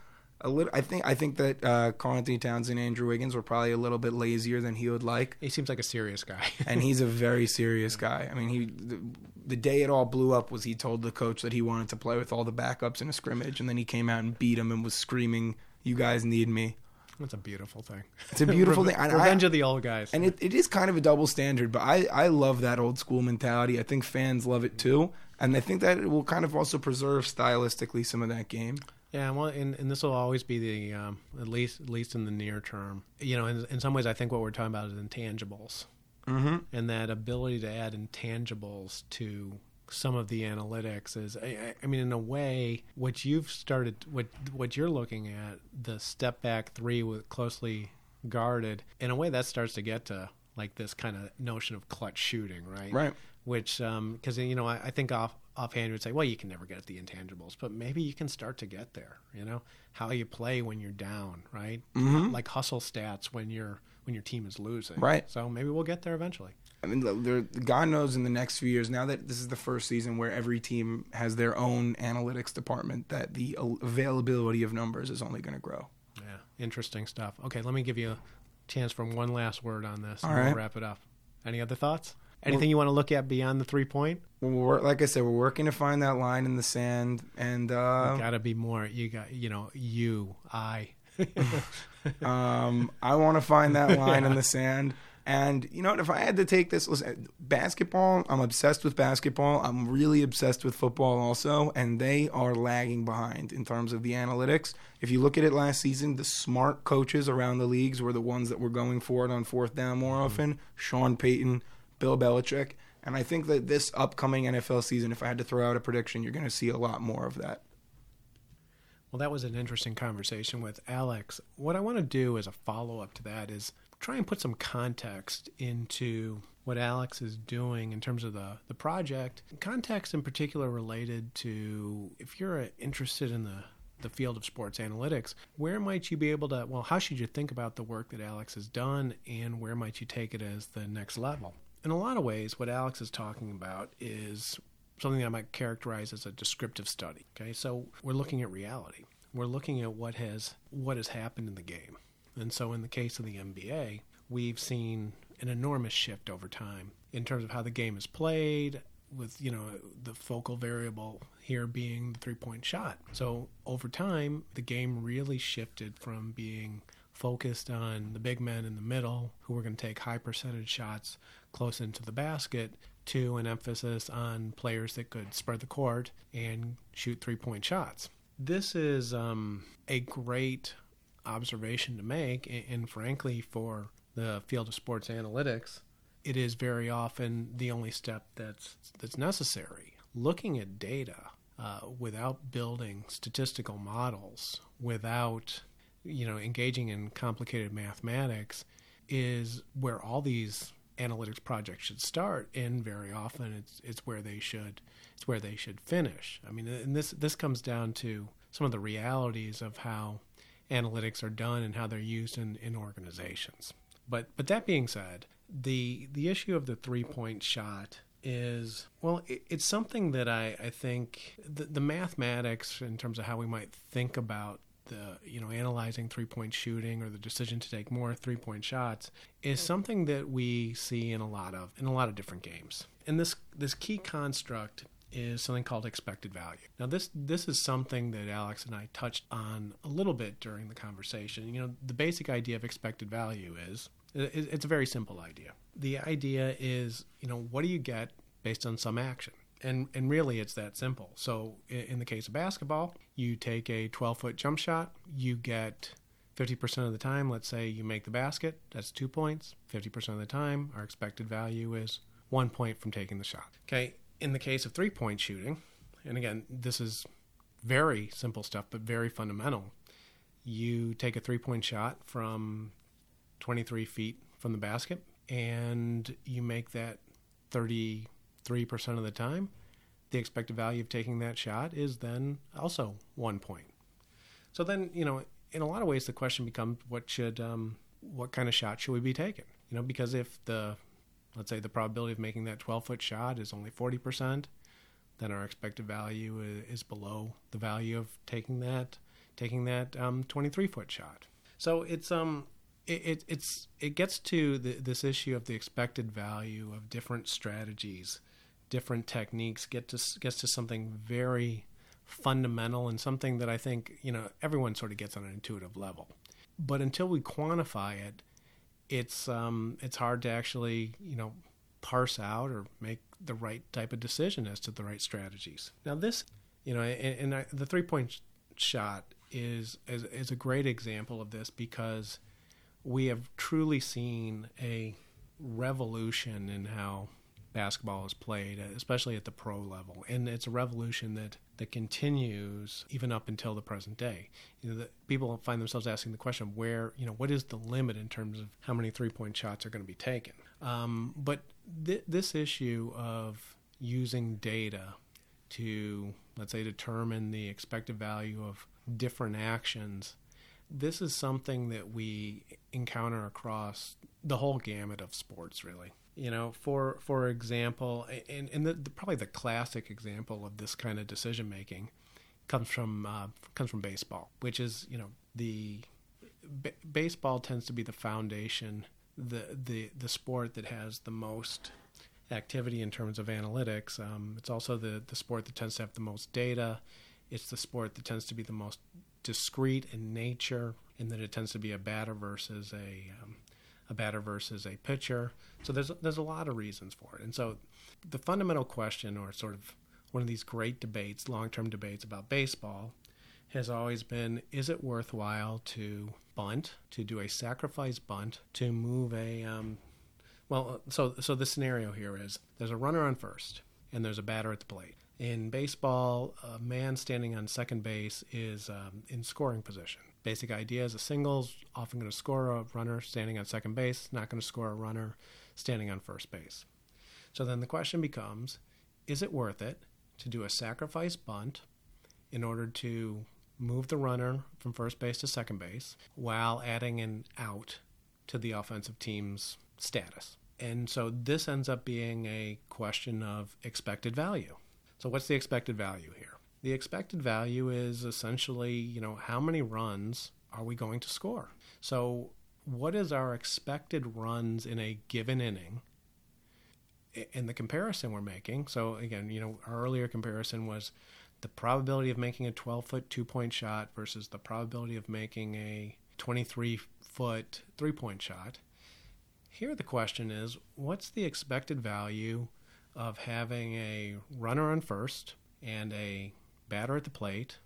a little. I think I think that uh, Karl-Anthony Towns and Andrew Wiggins were probably a little bit lazier than he would like. He seems like a serious guy. and he's a very serious guy. I mean, he the, the day it all blew up was he told the coach that he wanted to play with all the backups in a scrimmage, and then he came out and beat him and was screaming, "You guys need me." That's a beautiful thing. It's a beautiful Reve- thing. And I- Revenge of the old guys. And it, it is kind of a double standard, but I, I love that old school mentality. I think fans love it too. And I think that it will kind of also preserve stylistically some of that game. Yeah, well, and, and this will always be the um, at least at least in the near term. You know, in, in some ways, I think what we're talking about is intangibles, mm-hmm. and that ability to add intangibles to some of the analytics is. I, I- mean, in a way, what you've started, what what you're looking at, the step back three with closely guarded. In a way, that starts to get to like this kind of notion of clutch shooting, right? Right. which because you know I, I think off offhand you would say well you can never get at the intangibles but maybe you can start to get there you know? How you play when you're down right? Mm-hmm. like hustle stats when you're when your team is losing. Right. so maybe we'll get there eventually. I mean, there, God knows in the next few years, now that this is the first season where every team has their own analytics department, that the availability of numbers is only going to grow. yeah interesting stuff. Okay let me give you a chance for one last word on this All and we'll wrap it up. Any other thoughts anything you want to look at beyond the three point we're, like I said, we're working to find that line in the sand, and uh, gotta be more you got you know you i Um, I want to find that line in the sand. And you know what? If I had to take this, listen, basketball. I'm obsessed with basketball. I'm really obsessed with football also, and they are lagging behind in terms of the analytics. If you look at it last season, the smart coaches around the leagues were the ones that were going for it on fourth down more often. Sean Payton, Bill Belichick, and I think that this upcoming NFL season, if I had to throw out a prediction, you're going to see a lot more of that. Well, that was an interesting conversation with Alex. What I want to do as a follow up to that is try and put some context into what Alex is doing in terms of the, the project. Context in particular related to if you're uh, interested in the, the field of sports analytics, where might you be able to, well, how should you think about the work that Alex has done and where might you take it as the next level? In a lot of ways, what Alex is talking about is something that I might characterize as a descriptive study. Okay, so we're looking at reality. We're looking at what has what has happened in the game, and so in the case of the NBA, we've seen an enormous shift over time in terms of how the game is played, with you know the focal variable here being the three point shot. So over time, the game really shifted from being focused on the big men in the middle who were going to take high percentage shots close into the basket to an emphasis on players that could spread the court and shoot three point shots. This is um, a great observation to make, and, and frankly, for the field of sports analytics, it is very often the only step that's that's necessary. Looking at data uh, without building statistical models, without you know engaging in complicated mathematics, is where all these analytics projects should start, and very often it's it's where they should it's where they should finish. I mean, and this this comes down to some of the realities of how analytics are done and how they're used in, in organizations. But but that being said, the the issue of the three point shot is well it, it's something that I, I think the, the mathematics in terms of how we might think about the you know analyzing three point shooting or the decision to take more three point shots is something that we see in a lot of in a lot of different games and this this key construct is something called expected value. Now this this is something that Alex and I touched on a little bit during the conversation. You know, the basic idea of expected value is it's a very simple idea. The idea is, you know, what do you get based on some action? And and really it's that simple. So in the case of basketball, you take a 12-foot jump shot, you get 50% of the time, let's say you make the basket, that's 2 points. 50% of the time, our expected value is 1 point from taking the shot. Okay, in the case of three point shooting, and again, this is very simple stuff, but very fundamental. You take a three point shot from 23 feet from the basket, and you make that 33% of the time. The expected value of taking that shot is then also one point. So then, you know, in a lot of ways, the question becomes what should, um, what kind of shot should we be taking? You know, because if the let's say the probability of making that 12 foot shot is only 40%, then our expected value is below the value of taking that taking that um, 23 foot shot. So it's um it, it it's it gets to the, this issue of the expected value of different strategies, different techniques. Get to gets to something very fundamental and something that I think you know everyone sort of gets on an intuitive level. But until we quantify it, it's um, it's hard to actually you know parse out or make the right type of decision as to the right strategies. Now this, you know, and, and I, the three point shot is, is is a great example of this because we have truly seen a revolution in how basketball is played, especially at the pro level, and it's a revolution that that continues even up until the present day. You know, the, people find themselves asking the question, where you know, what is the limit in terms of how many three point shots are going to be taken? Um, but th- this issue of using data to let's say determine the expected value of different actions this is something that we encounter across the whole gamut of sports really you know, for for example, and, and the, the, probably the classic example of this kind of decision making comes from uh, comes from baseball, which is you know the b- baseball tends to be the foundation, the the the sport that has the most activity in terms of analytics. Um, it's also the the sport that tends to have the most data. It's the sport that tends to be the most discrete in nature, in that it tends to be a batter versus a um, a batter versus a pitcher. So there's there's a lot of reasons for it. And so the fundamental question, or sort of one of these great debates, long-term debates about baseball, has always been: Is it worthwhile to bunt, to do a sacrifice bunt, to move a um, well, so so the scenario here is there's a runner on first and there's a batter at the plate. In baseball, a man standing on second base is um, in scoring position basic idea is a singles often going to score a runner standing on second base, not going to score a runner standing on first base. So then the question becomes is it worth it to do a sacrifice bunt in order to move the runner from first base to second base while adding an out to the offensive team's status? And so this ends up being a question of expected value. So, what's the expected value here? The expected value is essentially, you know, how many runs are we going to score? So, what is our expected runs in a given inning? in the comparison we're making, so again, you know, our earlier comparison was the probability of making a 12 foot two point shot versus the probability of making a 23 foot three point shot. Here, the question is what's the expected value of having a runner on first and a batter at the plate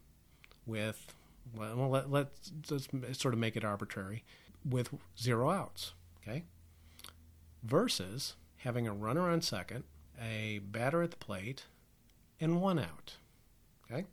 with, well, let, let's, let's sort of make it arbitrary, with zero outs, okay? Versus having a runner on second, a batter at the plate, and one out. Okay?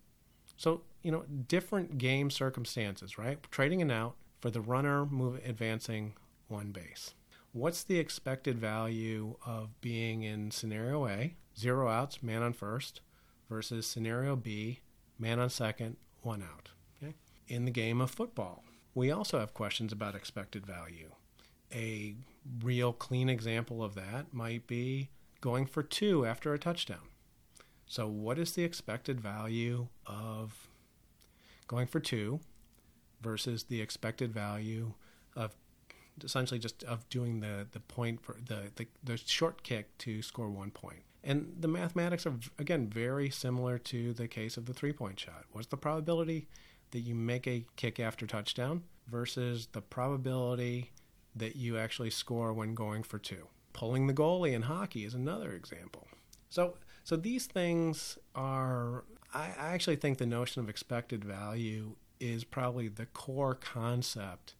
So, you know, different game circumstances, right? Trading an out for the runner move advancing one base. What's the expected value of being in scenario A, zero outs, man on first, versus scenario B, man on second, one out? Okay? In the game of football, we also have questions about expected value. A real clean example of that might be going for two after a touchdown. So, what is the expected value of going for two versus the expected value of essentially just of doing the the point for the, the the short kick to score one point? And the mathematics are again very similar to the case of the three point shot. What's the probability that you make a kick after touchdown versus the probability that you actually score when going for two. Pulling the goalie in hockey is another example. So, so these things are. I, actually think the notion of expected value is probably the core concept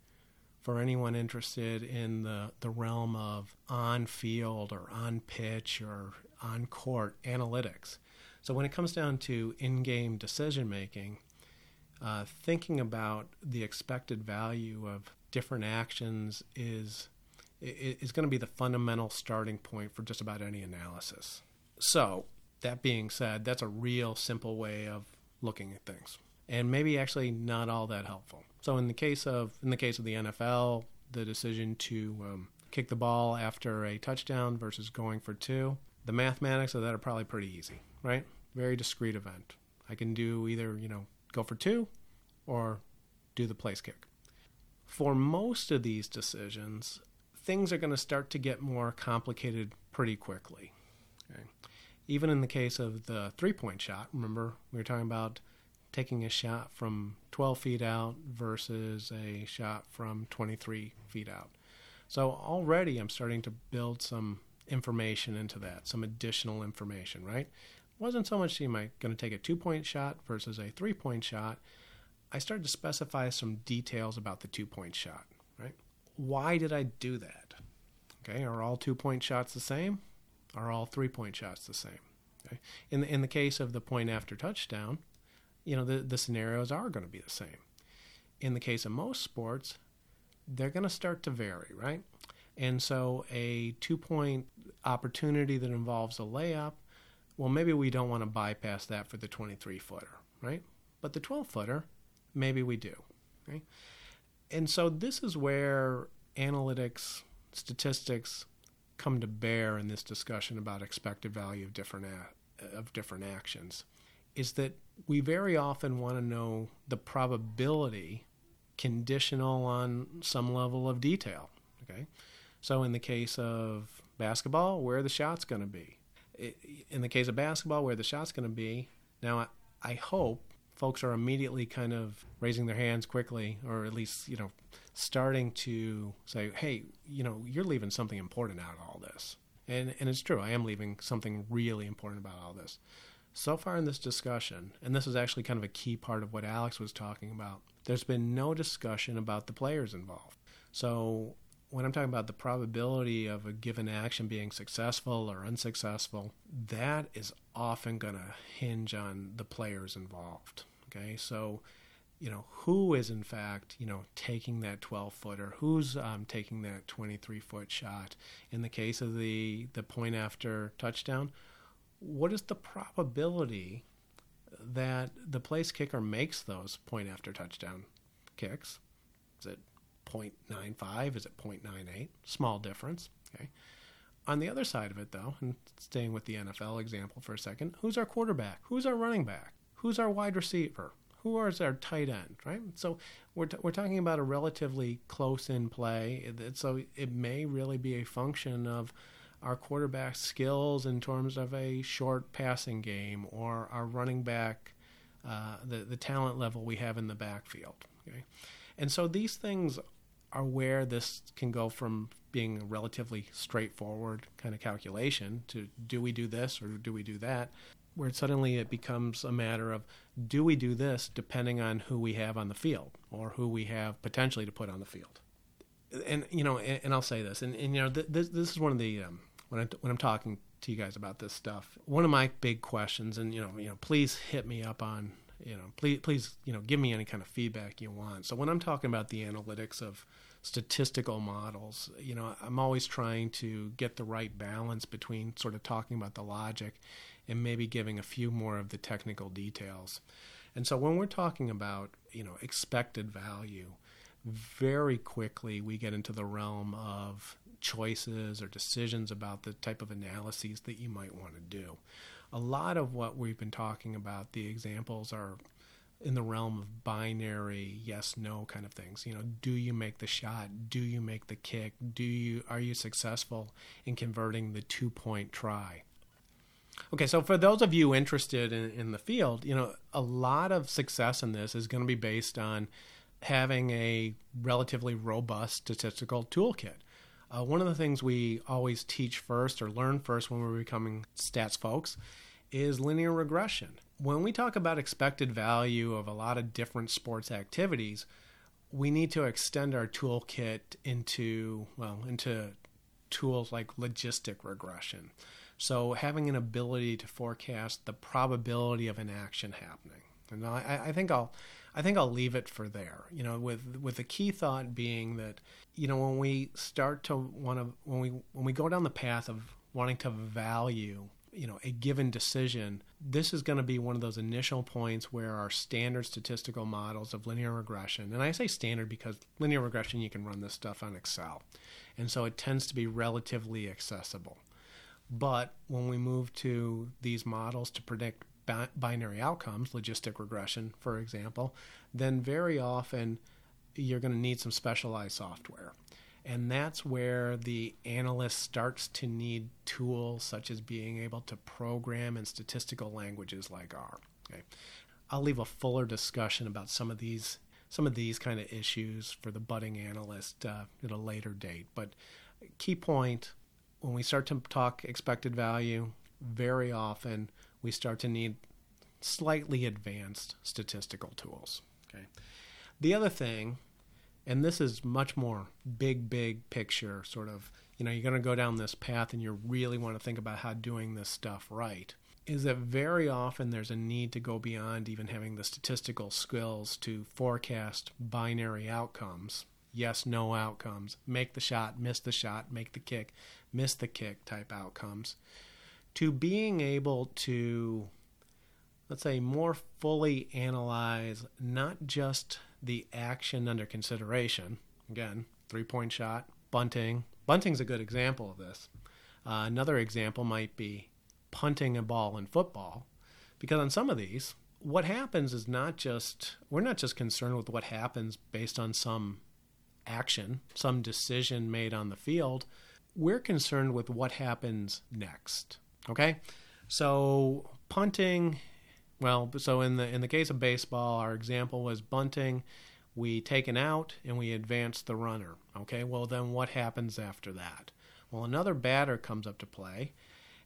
for anyone interested in the, the realm of on field or on pitch or on court analytics. So when it comes down to in game decision making, uh, thinking about the expected value of different actions is is going to be the fundamental starting point for just about any analysis. So, that being said, that's a real simple way of looking at things, and maybe actually not all that helpful. So, in the case of in the case of the NFL, the decision to um, kick the ball after a touchdown versus going for two, the mathematics of that are probably pretty easy, right? Very discrete event. I can do either you know go for two, or do the place kick for most of these decisions, things are going to start to get more complicated pretty quickly. Okay? Even in the case of the three point shot, remember we were talking about taking a shot from 12 feet out versus a shot from 23 feet out. So already I'm starting to build some information into that, some additional information, right? Wasn't so much am I going to take a two point shot versus a three point shot I started to specify some details about the two point shot, right? Why did I do that? Okay, are all two point shots the same? Are all three point shots the same? Okay? In the, in the case of the point after touchdown, you know, the, the scenarios are going to be the same. In the case of most sports, they're going to start to vary, right? And so a two point opportunity that involves a layup, well, maybe we don't want to bypass that for the 23 footer, right? But the 12 footer, maybe we do. Right? And so this is where analytics, statistics come to bear in this discussion about expected value of different a- of different actions is that we very often want to know the probability conditional on some level of detail okay so in the case of basketball where the shot's going to be in the case of basketball where the shot's going to be now I hope folks are immediately kind of raising their hands quickly, or at least, you know, starting to say, hey, you know, you're leaving something important out of all this. And, and it's true, I am leaving something really important about all this. So far in this discussion, and this is actually kind of a key part of what Alex was talking about, there's been no discussion about the players involved. So when I'm talking about the probability of a given action being successful or unsuccessful, that is often going to hinge on the players involved. Okay, so you know who is in fact you know taking that 12 footer who's um, taking that 23 foot shot in the case of the the point after touchdown what is the probability that the place kicker makes those point after touchdown kicks is it 0.95? Is it 0.98? Small difference. Okay. On the other side of it, though, and staying with the NFL example for a second, who's our quarterback? Who's our running back? Who's our wide receiver? Who is our tight end? Right. So we're t- we're talking about a relatively close in play. So it may really be a function of our quarterback skills in terms of a short passing game or our running back, uh, the, the talent level we have in the backfield. Okay? And so these things are where this can go from being a relatively straightforward kind of calculation to do we do this or do we do that, where suddenly it becomes a matter of do we do this depending on who we have on the field or who we have potentially to put on the field. And you know, and, and I'll say this, and, and you know, th- this this is one of the um, when I when I'm talking to you guys about this stuff, one of my big questions, and you know, you know, please hit me up on you know, please please you know, give me any kind of feedback you want. So when I'm talking about the analytics of statistical models. You know, I'm always trying to get the right balance between sort of talking about the logic and maybe giving a few more of the technical details. And so when we're talking about, you know, expected value, very quickly we get into the realm of choices or decisions about the type of analyses that you might want to do. A lot of what we've been talking about, the examples are in the realm of binary yes no kind of things. You know do you make the shot? Do you make the kick? Do you are you successful in converting the two point try? Okay so for those of you interested in, in the field you know a lot of success in this is going to be based on having a relatively robust statistical toolkit. Uh, one of the things we always teach first or learn first when we're becoming stats folks is linear regression when we talk about expected value of a lot of different sports activities, we need to extend our toolkit into well into tools like logistic regression. So having an ability to forecast the probability of an action happening. And I, I think I'll I think I'll leave it for there. You know, with with the key thought being that, you know, when we start to want to when we when we go down the path of wanting to value you know a given decision this is going to be one of those initial points where our standard statistical models of linear regression and i say standard because linear regression you can run this stuff on excel and so it tends to be relatively accessible. But when we move to these models to predict binary outcomes logistic regression for example then very often you're going to need some specialized software and that's where the analyst starts to need tools such as being able to program in statistical languages like R. Okay. I'll leave a fuller discussion about some of these some of these kind of issues for the budding analyst uh, at a later date. But key point when we start to talk expected value, very often we start to need slightly advanced statistical tools. Okay. The other thing and this is much more big big picture sort of you know you're going to go down this path and you really want to think about how doing this stuff right is that very often there's a need to go beyond even having the statistical skills to forecast binary outcomes. Yes no outcomes. Make the shot miss the shot make the kick miss the kick type outcomes. To being able to let's say more fully analyze not just the action under consideration. Again, three point shot, bunting. Bunting's a good example of this. Uh, another example might be punting a ball in football, because on some of these, what happens is not just, we're not just concerned with what happens based on some action, some decision made on the field. We're concerned with what happens next. Okay? So, punting well, so in the in the case of baseball, our example was bunting. We take an out and we advance the runner. Okay, well then what happens after that? Well, another batter comes up to play,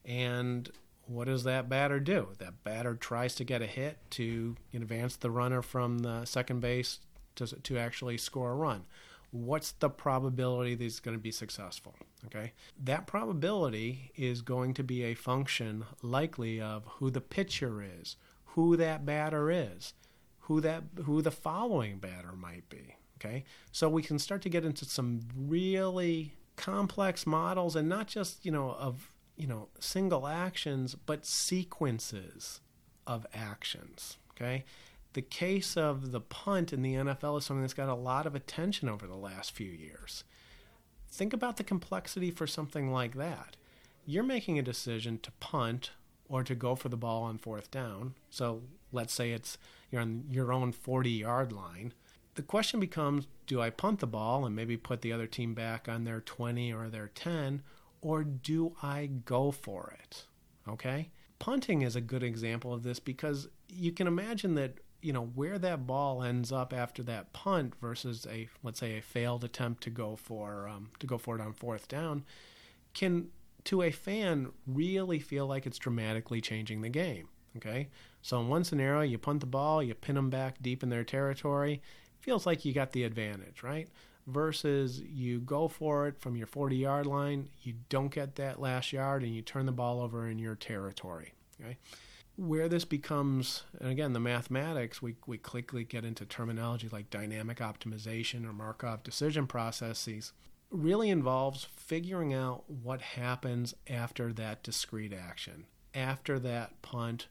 and what does that batter do? That batter tries to get a hit to advance the runner from the second base to to actually score a run. What's the probability that he's going to be successful? Okay, that probability is going to be a function likely of who the pitcher is, who that batter is, who that who the following batter might be. Okay, so we can start to get into some really complex models, and not just you know of you know single actions, but sequences of actions. Okay, the case of the punt in the NFL is something that's got a lot of attention over the last few years. Think about the complexity for something like that. You're making a decision to punt or to go for the ball on fourth down. So let's say it's you're on your own 40 yard line. The question becomes do I punt the ball and maybe put the other team back on their 20 or their 10, or do I go for it? Okay? Punting is a good example of this because you can imagine that you know where that ball ends up after that punt versus a let's say a failed attempt to go for um, to go for it on fourth down can to a fan really feel like it's dramatically changing the game okay? So in one scenario you punt the ball you pin them back deep in their territory feels like you got the advantage right? Versus you go for it from your 40 yard line you don't get that last yard and you turn the ball over in your territory okay? Where this becomes, and again, the mathematics, we, we quickly get into terminology like dynamic optimization or Markov decision processes, really involves figuring out what happens after that discrete action. After that punt,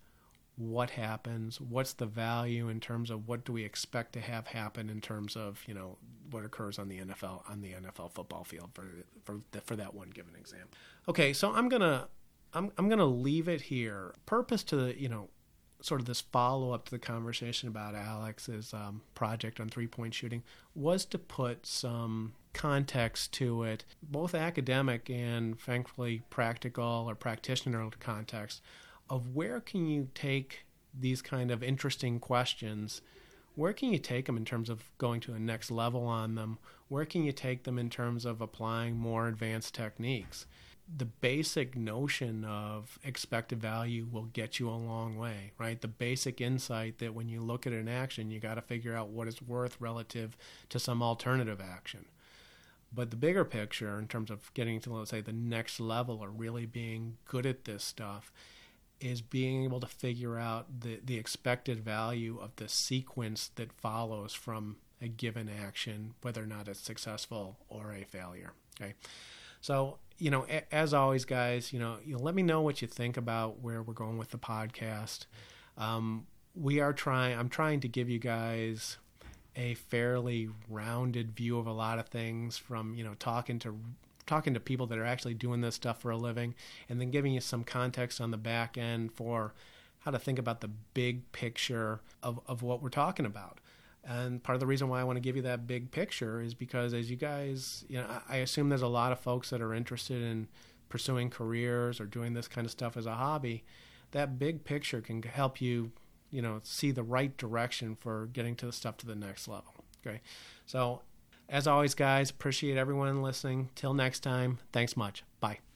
what happens? What's the value in terms of what do we expect to have happen in terms of, you know, what occurs on the NFL on the NFL football field for for for that one given example. Okay, so I'm to I'm I'm to leave it here. Purpose to the you know sort of this follow up to the conversation about Alex's um, project on three point shooting was to put some context to it, both academic and thankfully practical or practitioner context of where can you take these kind of interesting questions? Where can you take them in terms of going to a next level on them? Where can you take them in terms of applying more advanced techniques the basic notion of expected value will get you a long way, right? The basic insight that when you look at an action, you got to figure out what it's worth relative to some alternative action. But the bigger picture, in terms of getting to, let's say, the next level or really being good at this stuff, is being able to figure out the, the expected value of the sequence that follows from a given action, whether or not it's successful or a failure. Okay. So, you know, as always, guys, you know, you let me know what you think about where we're going with the podcast. Um, we are trying. I'm trying to give you guys a fairly rounded view of a lot of things, from you know talking to talking to people that are actually doing this stuff for a living, and then giving you some context on the back end for how to think about the big picture of, of what we're talking about. And part of the reason why I want to give you that big picture is because as you guys, you know, I assume there's a lot of folks that are interested in pursuing careers or doing this kind of stuff as a hobby. That big picture can help you, you know, see the right direction for getting to the stuff to the next level. Okay. So, as always, guys, appreciate everyone listening. Till next time, thanks much. Bye.